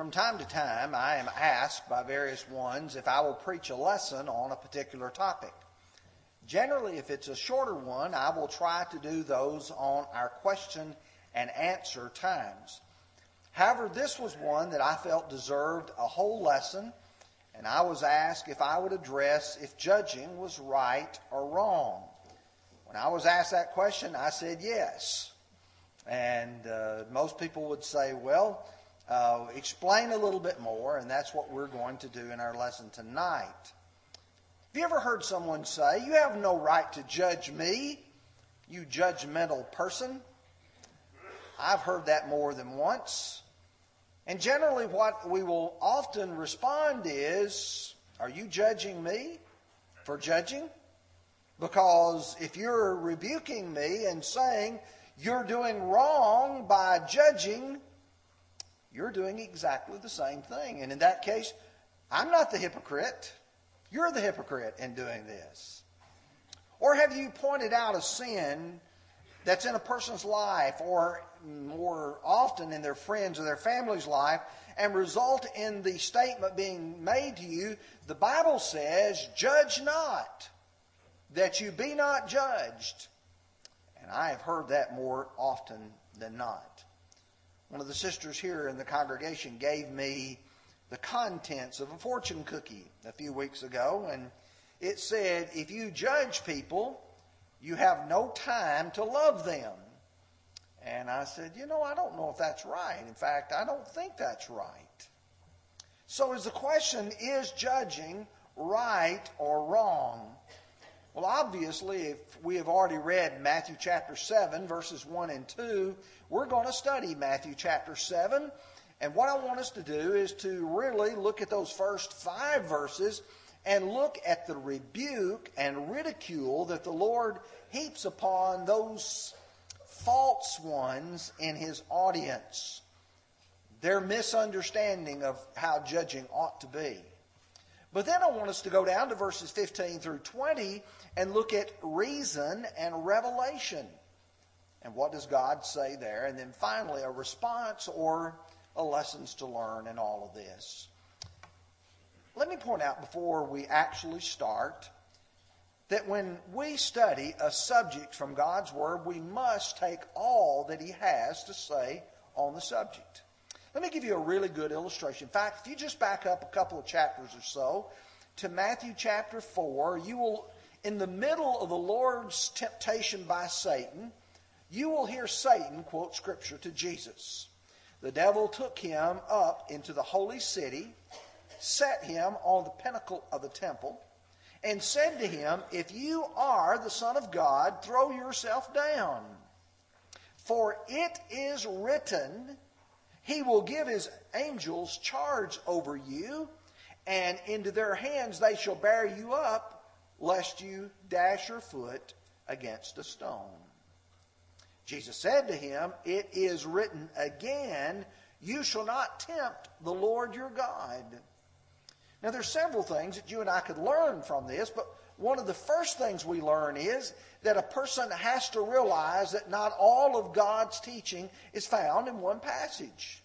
From time to time, I am asked by various ones if I will preach a lesson on a particular topic. Generally, if it's a shorter one, I will try to do those on our question and answer times. However, this was one that I felt deserved a whole lesson, and I was asked if I would address if judging was right or wrong. When I was asked that question, I said yes. And uh, most people would say, well, uh, explain a little bit more, and that's what we're going to do in our lesson tonight. Have you ever heard someone say, You have no right to judge me, you judgmental person? I've heard that more than once. And generally, what we will often respond is, Are you judging me for judging? Because if you're rebuking me and saying you're doing wrong by judging, you're doing exactly the same thing. And in that case, I'm not the hypocrite. You're the hypocrite in doing this. Or have you pointed out a sin that's in a person's life or more often in their friends or their family's life and result in the statement being made to you, the Bible says, judge not, that you be not judged. And I have heard that more often than not. One of the sisters here in the congregation gave me the contents of a fortune cookie a few weeks ago, and it said, If you judge people, you have no time to love them. And I said, You know, I don't know if that's right. In fact, I don't think that's right. So, is the question, is judging right or wrong? Well, obviously, if we have already read Matthew chapter 7, verses 1 and 2, we're going to study Matthew chapter 7. And what I want us to do is to really look at those first five verses and look at the rebuke and ridicule that the Lord heaps upon those false ones in his audience. Their misunderstanding of how judging ought to be. But then I want us to go down to verses 15 through 20 and look at reason and revelation. And what does God say there? And then finally, a response or a lessons to learn in all of this. Let me point out before we actually start that when we study a subject from God's Word, we must take all that He has to say on the subject. Let me give you a really good illustration. In fact, if you just back up a couple of chapters or so to Matthew chapter 4, you will, in the middle of the Lord's temptation by Satan, you will hear Satan quote scripture to Jesus. The devil took him up into the holy city, set him on the pinnacle of the temple, and said to him, If you are the Son of God, throw yourself down. For it is written, he will give his angels charge over you, and into their hands they shall bear you up, lest you dash your foot against a stone. Jesus said to him, It is written again, You shall not tempt the Lord your God. Now, there's several things that you and I could learn from this, but one of the first things we learn is that a person has to realize that not all of God's teaching is found in one passage.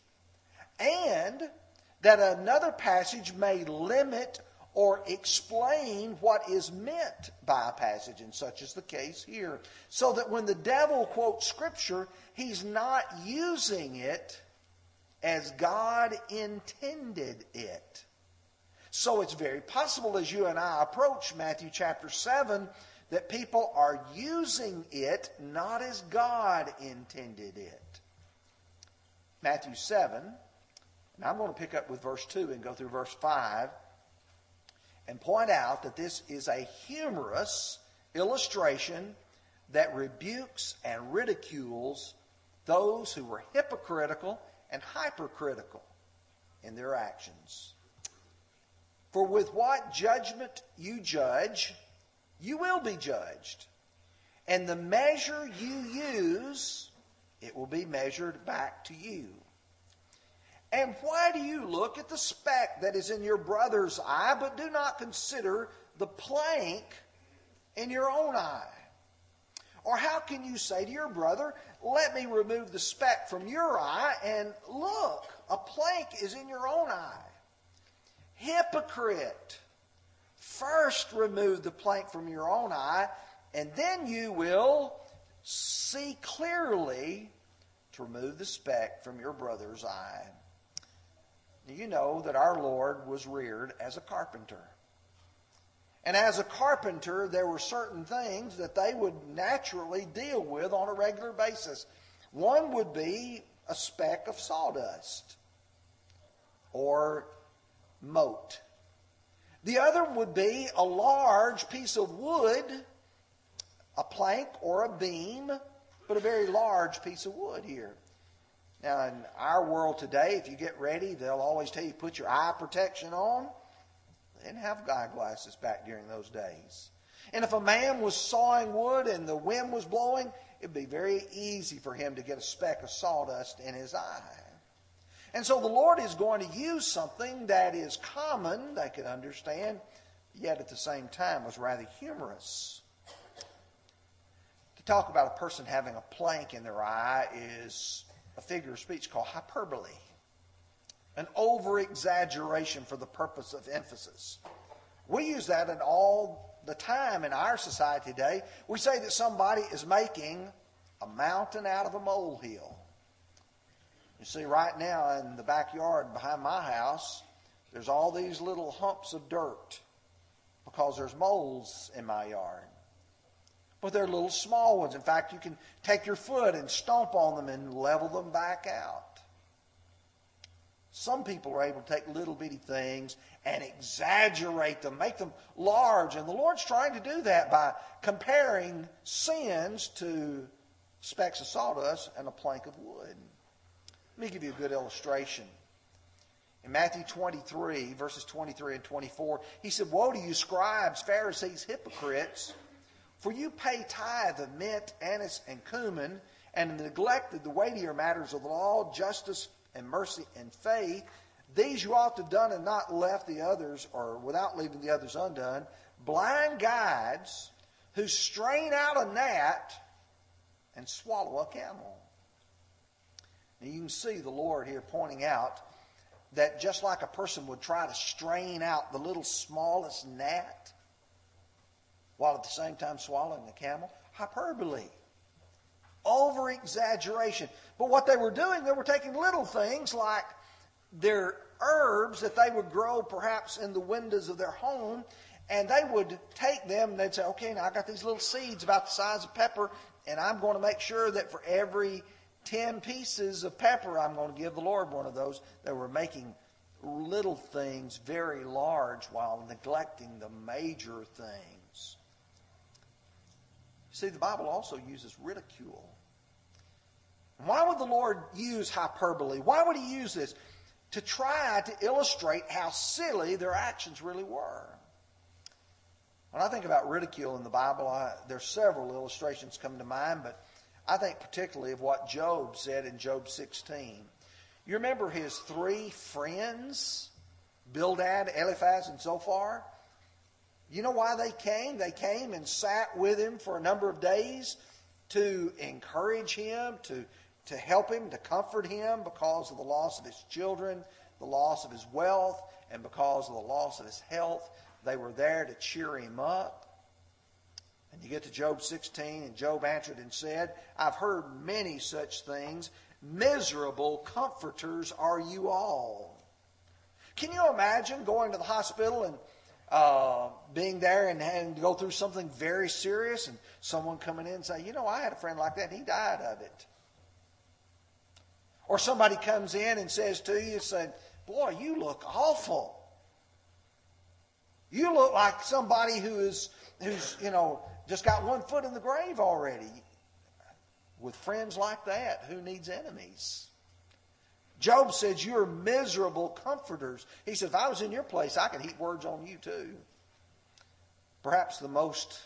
And that another passage may limit or explain what is meant by a passage, and such is the case here. So that when the devil quotes Scripture, he's not using it as God intended it. So it's very possible as you and I approach Matthew chapter 7 that people are using it not as God intended it. Matthew 7, and I'm going to pick up with verse 2 and go through verse 5 and point out that this is a humorous illustration that rebukes and ridicules those who were hypocritical and hypercritical in their actions. For with what judgment you judge, you will be judged. And the measure you use, it will be measured back to you. And why do you look at the speck that is in your brother's eye, but do not consider the plank in your own eye? Or how can you say to your brother, Let me remove the speck from your eye, and look, a plank is in your own eye? Hypocrite! First remove the plank from your own eye, and then you will see clearly to remove the speck from your brother's eye. You know that our Lord was reared as a carpenter. And as a carpenter, there were certain things that they would naturally deal with on a regular basis. One would be a speck of sawdust or mote. The other would be a large piece of wood, a plank or a beam, but a very large piece of wood here. Now, in our world today, if you get ready, they'll always tell you put your eye protection on. They didn't have eyeglasses back during those days. And if a man was sawing wood and the wind was blowing, it'd be very easy for him to get a speck of sawdust in his eye. And so the Lord is going to use something that is common, they could understand, yet at the same time was rather humorous. To talk about a person having a plank in their eye is a figure of speech called hyperbole an over exaggeration for the purpose of emphasis. We use that in all the time in our society today. We say that somebody is making a mountain out of a molehill. You see, right now in the backyard behind my house, there's all these little humps of dirt because there's moles in my yard. But they're little small ones. In fact, you can take your foot and stomp on them and level them back out. Some people are able to take little bitty things and exaggerate them, make them large. And the Lord's trying to do that by comparing sins to specks of sawdust and a plank of wood. Let me give you a good illustration. In Matthew 23, verses 23 and 24, he said, Woe to you, scribes, Pharisees, hypocrites, for you pay tithe of mint, anise, and cumin, and neglected the weightier matters of the law, justice, and mercy and faith. These you ought to have done and not left the others, or without leaving the others undone. Blind guides who strain out a gnat and swallow a camel. And you can see the Lord here pointing out that just like a person would try to strain out the little smallest gnat while at the same time swallowing the camel, hyperbole over exaggeration. But what they were doing, they were taking little things like their herbs that they would grow perhaps in the windows of their home, and they would take them and they'd say, okay, now I got these little seeds about the size of pepper, and I'm going to make sure that for every 10 pieces of pepper, I'm going to give the Lord one of those. They were making little things very large while neglecting the major things. See, the Bible also uses ridicule. Why would the Lord use hyperbole? Why would He use this? To try to illustrate how silly their actions really were. When I think about ridicule in the Bible, I, are several illustrations come to mind, but I think particularly of what Job said in Job 16. You remember his three friends, Bildad, Eliphaz, and Zophar? You know why they came? They came and sat with him for a number of days to encourage him, to to help him, to comfort him because of the loss of his children, the loss of his wealth, and because of the loss of his health. They were there to cheer him up. And you get to Job 16, and Job answered and said, I've heard many such things. Miserable comforters are you all. Can you imagine going to the hospital and uh, being there and to go through something very serious and someone coming in and say, you know, I had a friend like that. and He died of it. Or somebody comes in and says to you, saying, Boy, you look awful. You look like somebody who is who's, you know, just got one foot in the grave already. With friends like that, who needs enemies? Job says, You're miserable comforters. He says, If I was in your place, I could heap words on you too. Perhaps the most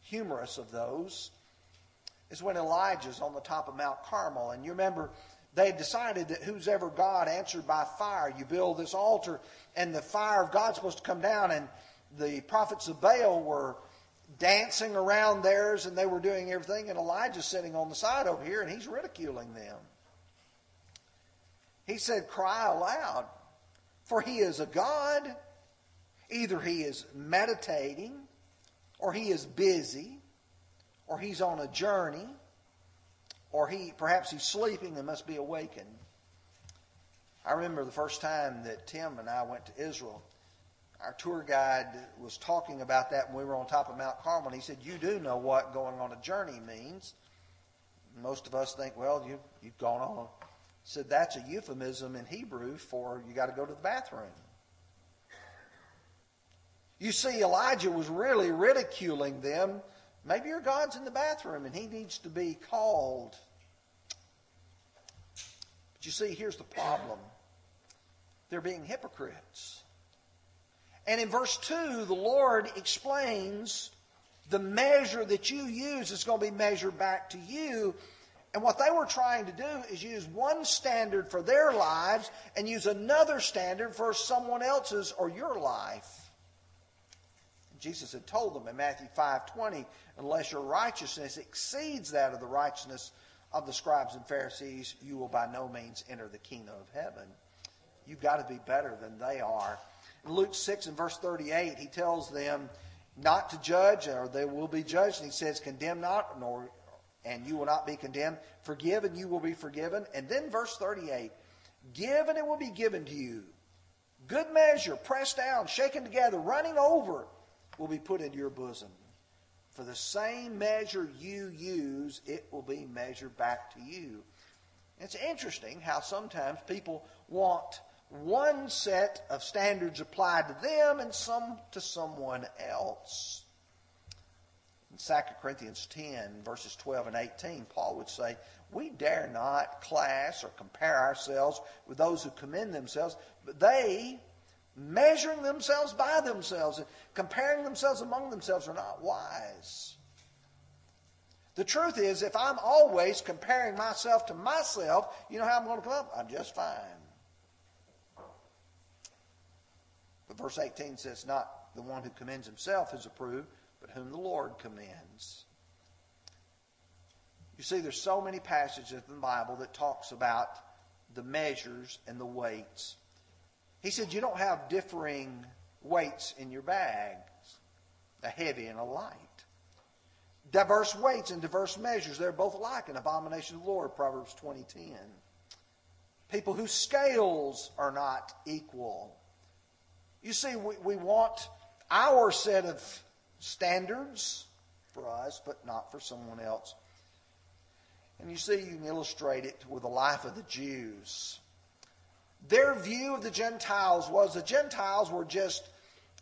humorous of those is when Elijah's on the top of Mount Carmel. And you remember they had decided that who's ever God answered by fire. You build this altar, and the fire of God's supposed to come down, and the prophets of Baal were dancing around theirs and they were doing everything, and Elijah's sitting on the side over here and he's ridiculing them. He said, Cry aloud, for he is a God. Either he is meditating, or he is busy, or he's on a journey, or he perhaps he's sleeping and must be awakened. I remember the first time that Tim and I went to Israel. Our tour guide was talking about that when we were on top of Mount Carmel. He said, You do know what going on a journey means. Most of us think, Well, you, you've gone on. Said, That's a euphemism in Hebrew for you got to go to the bathroom. You see, Elijah was really ridiculing them. Maybe your God's in the bathroom and he needs to be called. But you see, here's the problem they're being hypocrites. And in verse 2, the Lord explains the measure that you use is going to be measured back to you. And what they were trying to do is use one standard for their lives and use another standard for someone else's or your life. Jesus had told them in Matthew 5:20, unless your righteousness exceeds that of the righteousness of the scribes and Pharisees, you will by no means enter the kingdom of heaven. You've got to be better than they are. In Luke 6 and verse 38, he tells them not to judge, or they will be judged. And he says, Condemn not, nor and you will not be condemned. Forgive, and you will be forgiven. And then verse 38 Give, and it will be given to you. Good measure, pressed down, shaken together, running over will be put into your bosom. For the same measure you use, it will be measured back to you. It's interesting how sometimes people want one set of standards applied to them and some to someone else. In 2 Corinthians 10, verses 12 and 18, Paul would say, We dare not class or compare ourselves with those who commend themselves, but they measuring themselves by themselves and comparing themselves among themselves are not wise. The truth is, if I'm always comparing myself to myself, you know how I'm going to come up? I'm just fine. But verse 18 says, Not the one who commends himself is approved, but whom the Lord commends. You see, there's so many passages in the Bible that talks about the measures and the weights. He said, You don't have differing weights in your bags, a heavy and a light. Diverse weights and diverse measures, they're both alike, an abomination of the Lord, Proverbs 20:10. People whose scales are not equal. You see, we, we want our set of standards for us, but not for someone else. And you see, you can illustrate it with the life of the Jews. Their view of the Gentiles was the Gentiles were just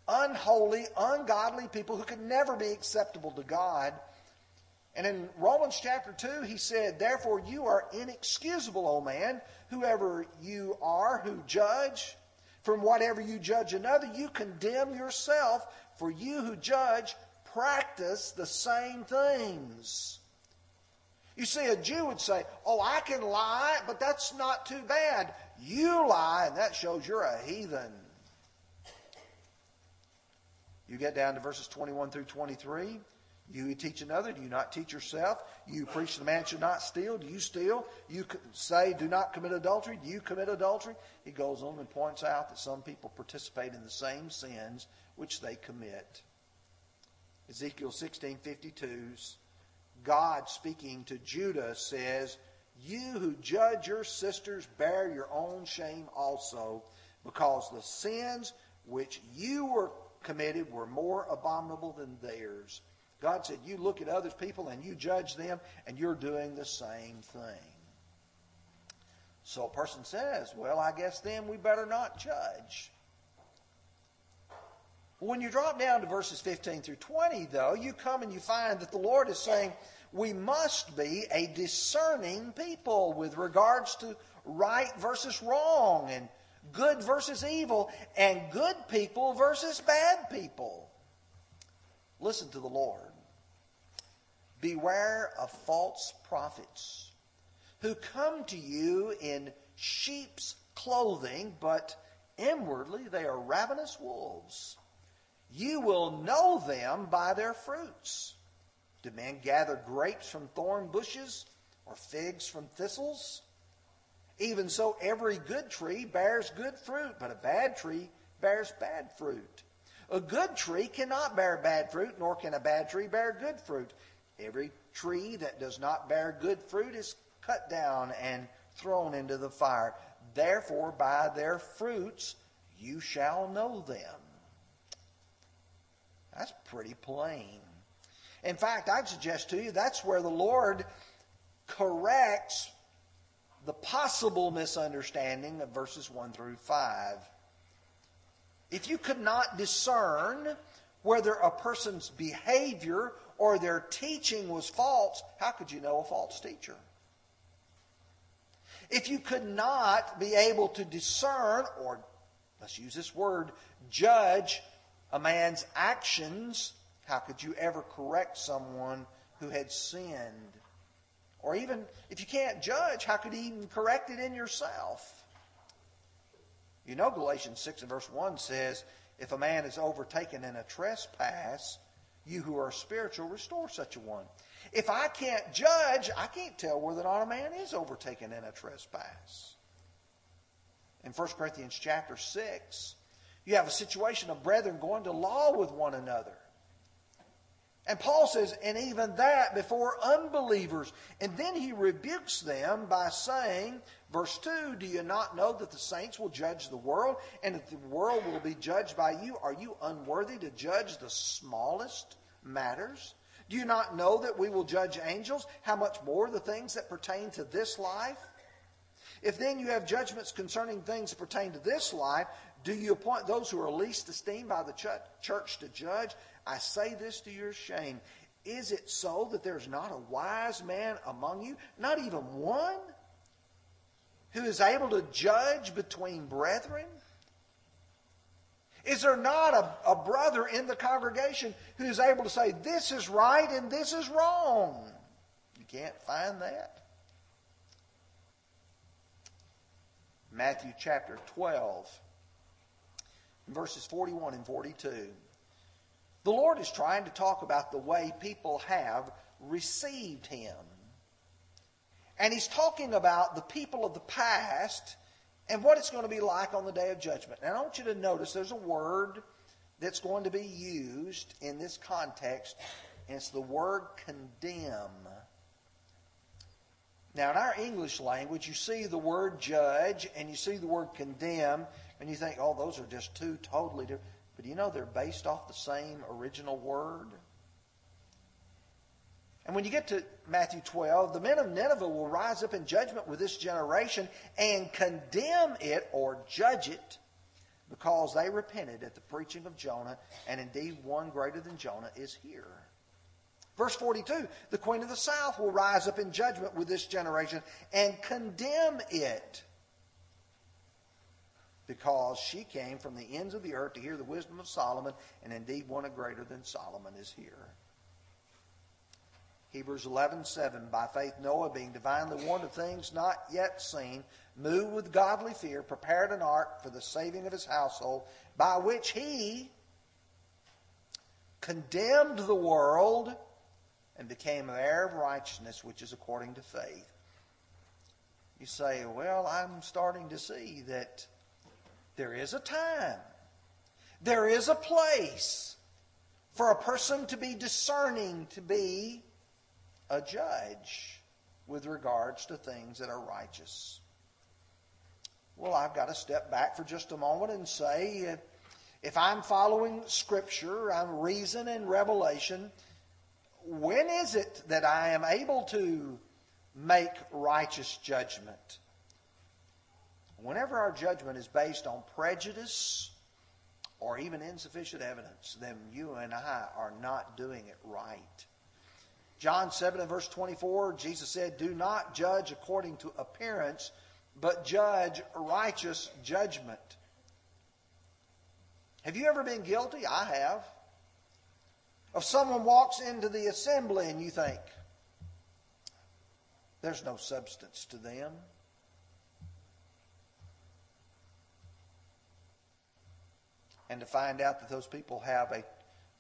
unholy, ungodly people who could never be acceptable to God. And in Romans chapter 2, he said, Therefore you are inexcusable, O man, whoever you are who judge. From whatever you judge another, you condemn yourself, for you who judge practice the same things. You see, a Jew would say, Oh, I can lie, but that's not too bad. You lie, and that shows you're a heathen. You get down to verses 21 through 23. You teach another, do you not teach yourself? You preach the man should not steal, do you steal? You say, do not commit adultery, do you commit adultery? He goes on and points out that some people participate in the same sins which they commit. Ezekiel 16:52's God speaking to Judah says, you who judge your sisters bear your own shame also, because the sins which you were committed were more abominable than theirs. God said, You look at other people and you judge them, and you're doing the same thing. So a person says, Well, I guess then we better not judge. When you drop down to verses 15 through 20, though, you come and you find that the Lord is saying, we must be a discerning people with regards to right versus wrong and good versus evil and good people versus bad people. Listen to the Lord. Beware of false prophets who come to you in sheep's clothing, but inwardly they are ravenous wolves. You will know them by their fruits. Do men gather grapes from thorn bushes or figs from thistles? Even so, every good tree bears good fruit, but a bad tree bears bad fruit. A good tree cannot bear bad fruit, nor can a bad tree bear good fruit. Every tree that does not bear good fruit is cut down and thrown into the fire. Therefore, by their fruits you shall know them. That's pretty plain. In fact, I'd suggest to you that's where the Lord corrects the possible misunderstanding of verses 1 through 5. If you could not discern whether a person's behavior or their teaching was false, how could you know a false teacher? If you could not be able to discern, or let's use this word, judge a man's actions, how could you ever correct someone who had sinned? Or even if you can't judge, how could you even correct it in yourself? You know, Galatians 6 and verse 1 says, If a man is overtaken in a trespass, you who are spiritual, restore such a one. If I can't judge, I can't tell whether or not a man is overtaken in a trespass. In 1 Corinthians chapter 6, you have a situation of brethren going to law with one another. And Paul says, and even that before unbelievers. And then he rebukes them by saying, verse 2, Do you not know that the saints will judge the world, and that the world will be judged by you? Are you unworthy to judge the smallest matters? Do you not know that we will judge angels? How much more the things that pertain to this life? If then you have judgments concerning things that pertain to this life, do you appoint those who are least esteemed by the church to judge? I say this to your shame. Is it so that there's not a wise man among you, not even one, who is able to judge between brethren? Is there not a, a brother in the congregation who is able to say, this is right and this is wrong? You can't find that. Matthew chapter 12, verses 41 and 42. The Lord is trying to talk about the way people have received Him. And He's talking about the people of the past and what it's going to be like on the day of judgment. And I want you to notice there's a word that's going to be used in this context, and it's the word condemn. Now, in our English language, you see the word judge and you see the word condemn, and you think, oh, those are just two totally different. But you know they're based off the same original word? And when you get to Matthew 12, the men of Nineveh will rise up in judgment with this generation and condemn it or judge it because they repented at the preaching of Jonah, and indeed one greater than Jonah is here. Verse 42 The queen of the south will rise up in judgment with this generation and condemn it because she came from the ends of the earth to hear the wisdom of Solomon, and indeed one greater than Solomon is here. Hebrews 11:7 By faith Noah being divinely warned of things not yet seen moved with godly fear prepared an ark for the saving of his household by which he condemned the world and became an heir of righteousness which is according to faith. You say, "Well, I'm starting to see that there is a time, there is a place for a person to be discerning, to be a judge with regards to things that are righteous. Well, I've got to step back for just a moment and say if I'm following Scripture, I'm reason and revelation, when is it that I am able to make righteous judgment? Whenever our judgment is based on prejudice or even insufficient evidence, then you and I are not doing it right. John 7 and verse 24, Jesus said, Do not judge according to appearance, but judge righteous judgment. Have you ever been guilty? I have. If someone walks into the assembly and you think, there's no substance to them. And to find out that those people have a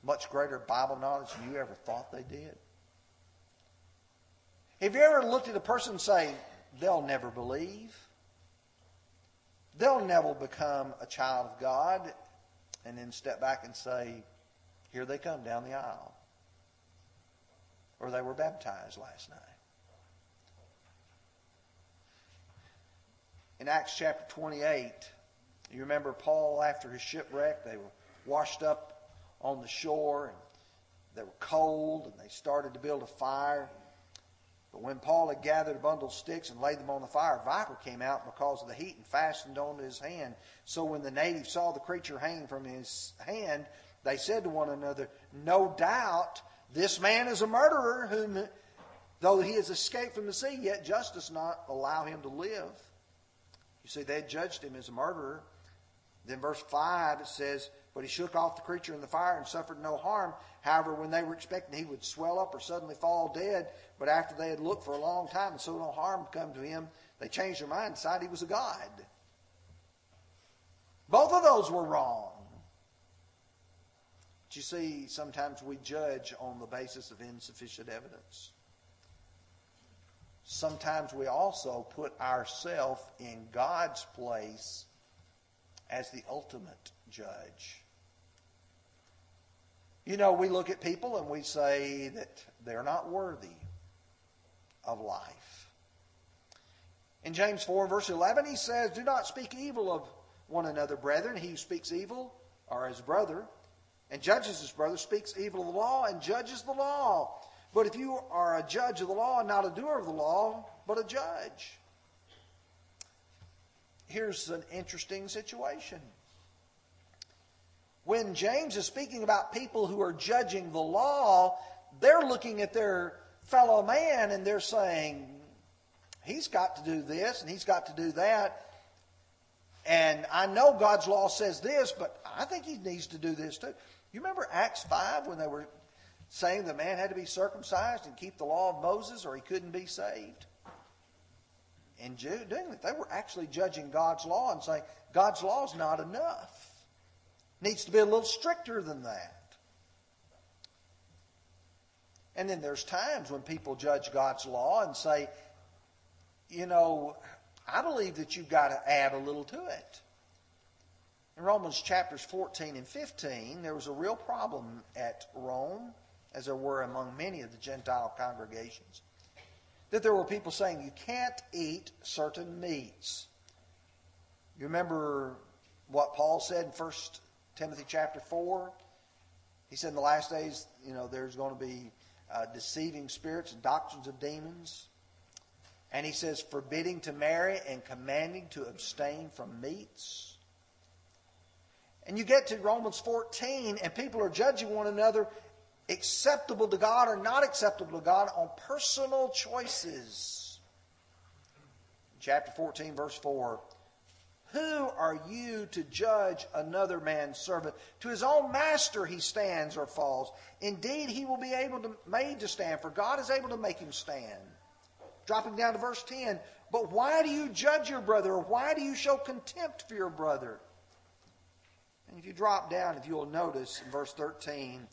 much greater Bible knowledge than you ever thought they did? Have you ever looked at a person and say, they'll never believe? They'll never become a child of God, and then step back and say, here they come down the aisle. Or they were baptized last night. In Acts chapter 28, you remember Paul after his shipwreck, they were washed up on the shore and they were cold and they started to build a fire. But when Paul had gathered a bundle of sticks and laid them on the fire, a viper came out because of the heat and fastened onto his hand. So when the natives saw the creature hanging from his hand, they said to one another, No doubt this man is a murderer, whom, though he has escaped from the sea, yet justice not allow him to live. You see, they had judged him as a murderer. Then verse 5 it says, But he shook off the creature in the fire and suffered no harm. However, when they were expecting he would swell up or suddenly fall dead, but after they had looked for a long time and saw no harm come to him, they changed their mind and decided he was a god. Both of those were wrong. But you see, sometimes we judge on the basis of insufficient evidence. Sometimes we also put ourselves in God's place as the ultimate judge. You know, we look at people and we say that they're not worthy of life. In James 4, verse 11, he says, Do not speak evil of one another, brethren. He who speaks evil, or his brother, and judges his brother, speaks evil of the law and judges the law. But if you are a judge of the law and not a doer of the law, but a judge. Here's an interesting situation. When James is speaking about people who are judging the law, they're looking at their fellow man and they're saying, he's got to do this and he's got to do that. And I know God's law says this, but I think he needs to do this too. You remember Acts 5 when they were saying the man had to be circumcised and keep the law of Moses or he couldn't be saved? In doing that, they were actually judging God's law and saying God's law is not enough. Needs to be a little stricter than that. And then there's times when people judge God's law and say, you know, I believe that you've got to add a little to it. In Romans chapters 14 and 15, there was a real problem at Rome, as there were among many of the Gentile congregations, that there were people saying you can't eat certain meats. You remember what Paul said in 1 Timothy chapter 4? He said in the last days, you know, there's going to be uh, deceiving spirits and doctrines of demons. And he says, forbidding to marry and commanding to abstain from meats. And you get to Romans 14, and people are judging one another acceptable to God or not acceptable to God on personal choices. Chapter 14, verse 4. Who are you to judge another man's servant? To his own master he stands or falls. Indeed, he will be able to made to stand, for God is able to make him stand. Dropping down to verse 10. But why do you judge your brother, or why do you show contempt for your brother? And if you drop down, if you'll notice in verse 13,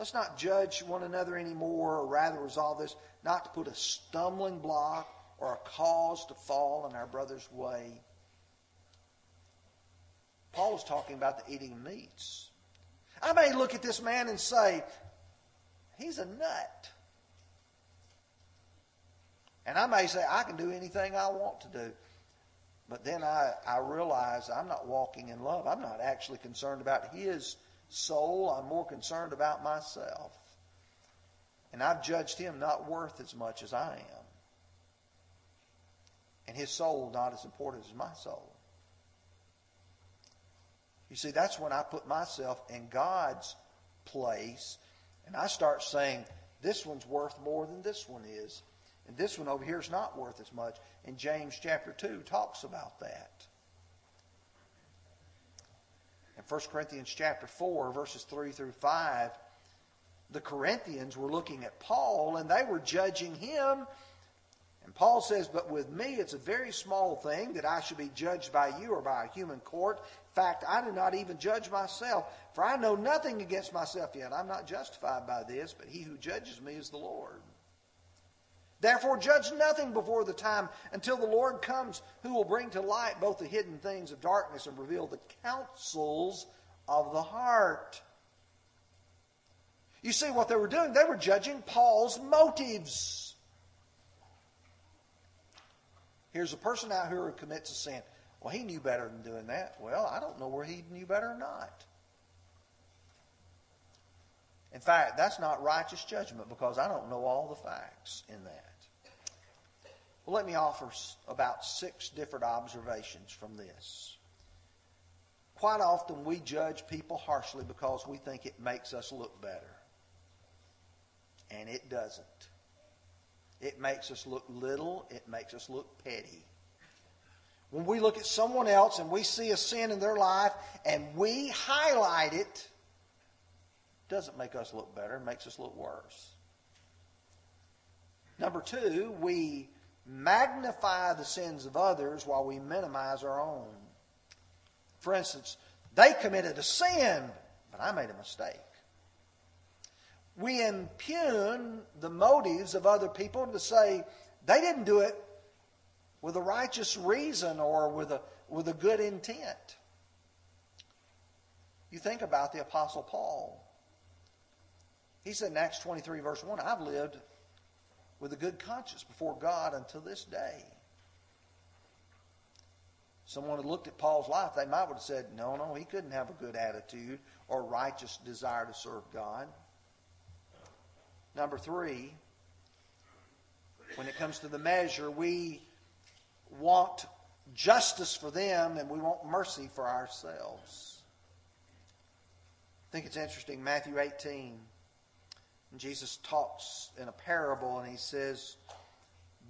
let's not judge one another anymore, or rather resolve this not to put a stumbling block or a cause to fall in our brother's way. Paul is talking about the eating of meats. I may look at this man and say, he's a nut. And I may say, I can do anything I want to do. But then I, I realize I'm not walking in love. I'm not actually concerned about his soul. I'm more concerned about myself. And I've judged him not worth as much as I am. And his soul not as important as my soul. You see, that's when I put myself in God's place and I start saying, this one's worth more than this one is. And this one over here is not worth as much. And James chapter 2 talks about that. In 1 Corinthians chapter 4, verses 3 through 5, the Corinthians were looking at Paul and they were judging him. And Paul says, But with me it's a very small thing that I should be judged by you or by a human court. In fact, I do not even judge myself, for I know nothing against myself yet. I'm not justified by this, but he who judges me is the Lord. Therefore, judge nothing before the time until the Lord comes, who will bring to light both the hidden things of darkness and reveal the counsels of the heart. You see what they were doing? They were judging Paul's motives. Here's a person out here who commits a sin. Well, he knew better than doing that. Well, I don't know where he knew better or not. In fact, that's not righteous judgment because I don't know all the facts in that. Well, let me offer about six different observations from this. Quite often we judge people harshly because we think it makes us look better. And it doesn't. It makes us look little, it makes us look petty. When we look at someone else and we see a sin in their life and we highlight it, it doesn't make us look better, it makes us look worse. Number two, we magnify the sins of others while we minimize our own. For instance, they committed a sin, but I made a mistake. We impugn the motives of other people to say they didn't do it with a righteous reason or with a, with a good intent. You think about the Apostle Paul. He said in Acts 23, verse 1, I've lived with a good conscience before God until this day. Someone had looked at Paul's life, they might have said, no, no, he couldn't have a good attitude or righteous desire to serve God. Number three, when it comes to the measure, we want justice for them and we want mercy for ourselves. I think it's interesting, Matthew 18. Jesus talks in a parable and he says,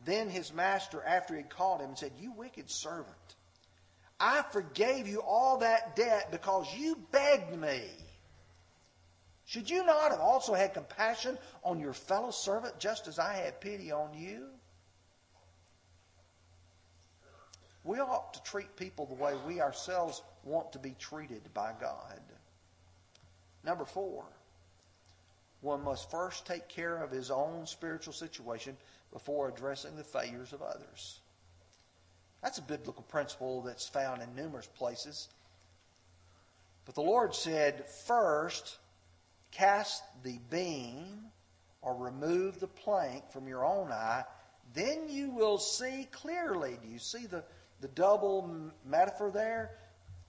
Then his master, after he had called him, said, You wicked servant, I forgave you all that debt because you begged me. Should you not have also had compassion on your fellow servant just as I had pity on you? We ought to treat people the way we ourselves want to be treated by God. Number four, one must first take care of his own spiritual situation before addressing the failures of others. That's a biblical principle that's found in numerous places. But the Lord said, first, cast the beam or remove the plank from your own eye, then you will see clearly. Do you see the, the double metaphor there?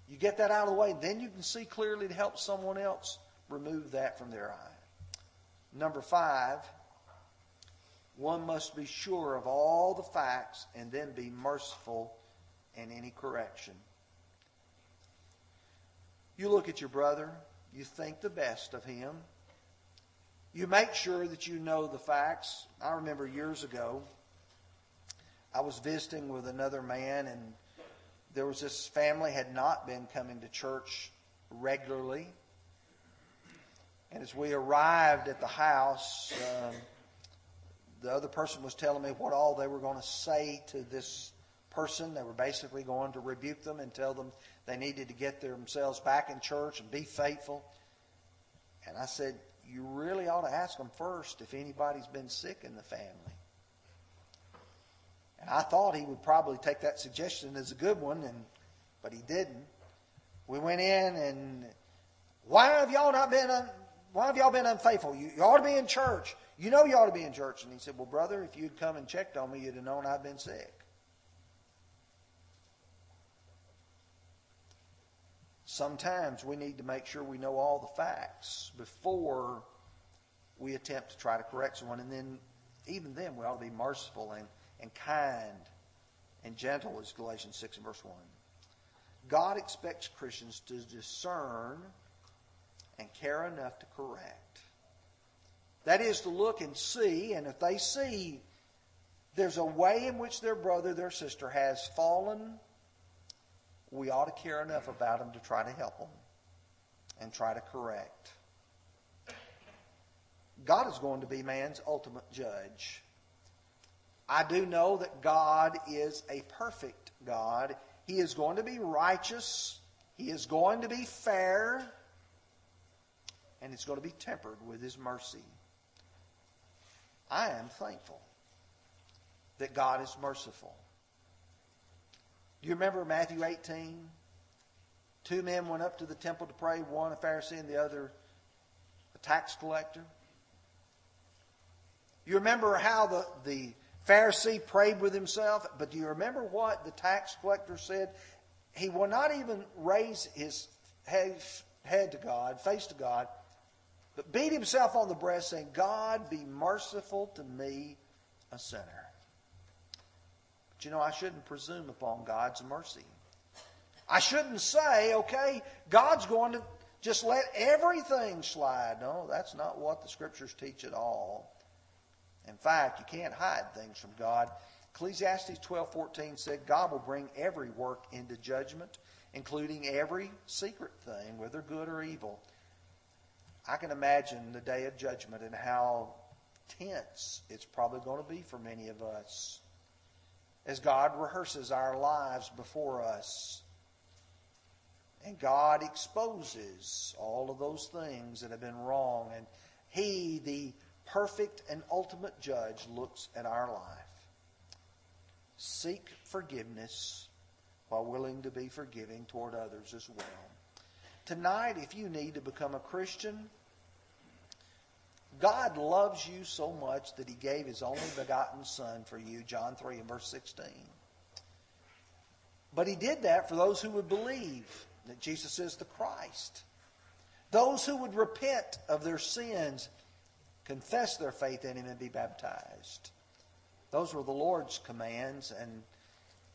You get that out of the way, then you can see clearly to help someone else remove that from their eye. Number five, one must be sure of all the facts and then be merciful in any correction. You look at your brother, you think the best of him. You make sure that you know the facts. I remember years ago, I was visiting with another man, and there was this family had not been coming to church regularly. And as we arrived at the house, um, the other person was telling me what all they were going to say to this person. They were basically going to rebuke them and tell them they needed to get themselves back in church and be faithful. And I said, You really ought to ask them first if anybody's been sick in the family. And I thought he would probably take that suggestion as a good one, and but he didn't. We went in and why have y'all not been why have y'all been unfaithful? You, you ought to be in church. You know you ought to be in church. And he said, Well, brother, if you'd come and checked on me, you'd have known I'd been sick. Sometimes we need to make sure we know all the facts before we attempt to try to correct someone. And then, even then, we ought to be merciful and, and kind and gentle, as Galatians 6 and verse 1. God expects Christians to discern and care enough to correct. That is to look and see, and if they see there's a way in which their brother, their sister has fallen, we ought to care enough about them to try to help them and try to correct. God is going to be man's ultimate judge. I do know that God is a perfect God. He is going to be righteous. He is going to be fair. And it's going to be tempered with His mercy. I am thankful that God is merciful. Do you remember Matthew 18? Two men went up to the temple to pray, one a Pharisee and the other a tax collector. You remember how the, the Pharisee prayed with himself, but do you remember what the tax collector said? He will not even raise his head, head to God, face to God, but beat himself on the breast, saying, God, be merciful to me, a sinner. But you know, I shouldn't presume upon God's mercy. I shouldn't say, okay, God's going to just let everything slide. No, that's not what the scriptures teach at all. In fact, you can't hide things from God. Ecclesiastes 12:14 said God will bring every work into judgment, including every secret thing, whether good or evil. I can imagine the day of judgment and how tense it's probably going to be for many of us as God rehearses our lives before us. And God exposes all of those things that have been wrong. And He, the perfect and ultimate judge, looks at our life. Seek forgiveness while willing to be forgiving toward others as well. Tonight, if you need to become a Christian, God loves you so much that He gave His only begotten Son for you, John 3 and verse 16. But He did that for those who would believe that Jesus is the Christ. Those who would repent of their sins, confess their faith in Him, and be baptized. Those were the Lord's commands, and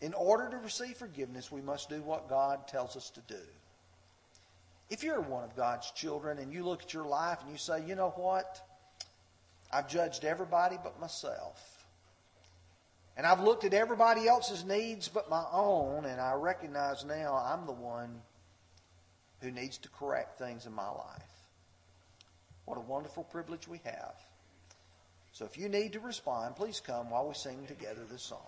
in order to receive forgiveness, we must do what God tells us to do. If you're one of God's children and you look at your life and you say, you know what? I've judged everybody but myself. And I've looked at everybody else's needs but my own, and I recognize now I'm the one who needs to correct things in my life. What a wonderful privilege we have. So if you need to respond, please come while we sing together this song.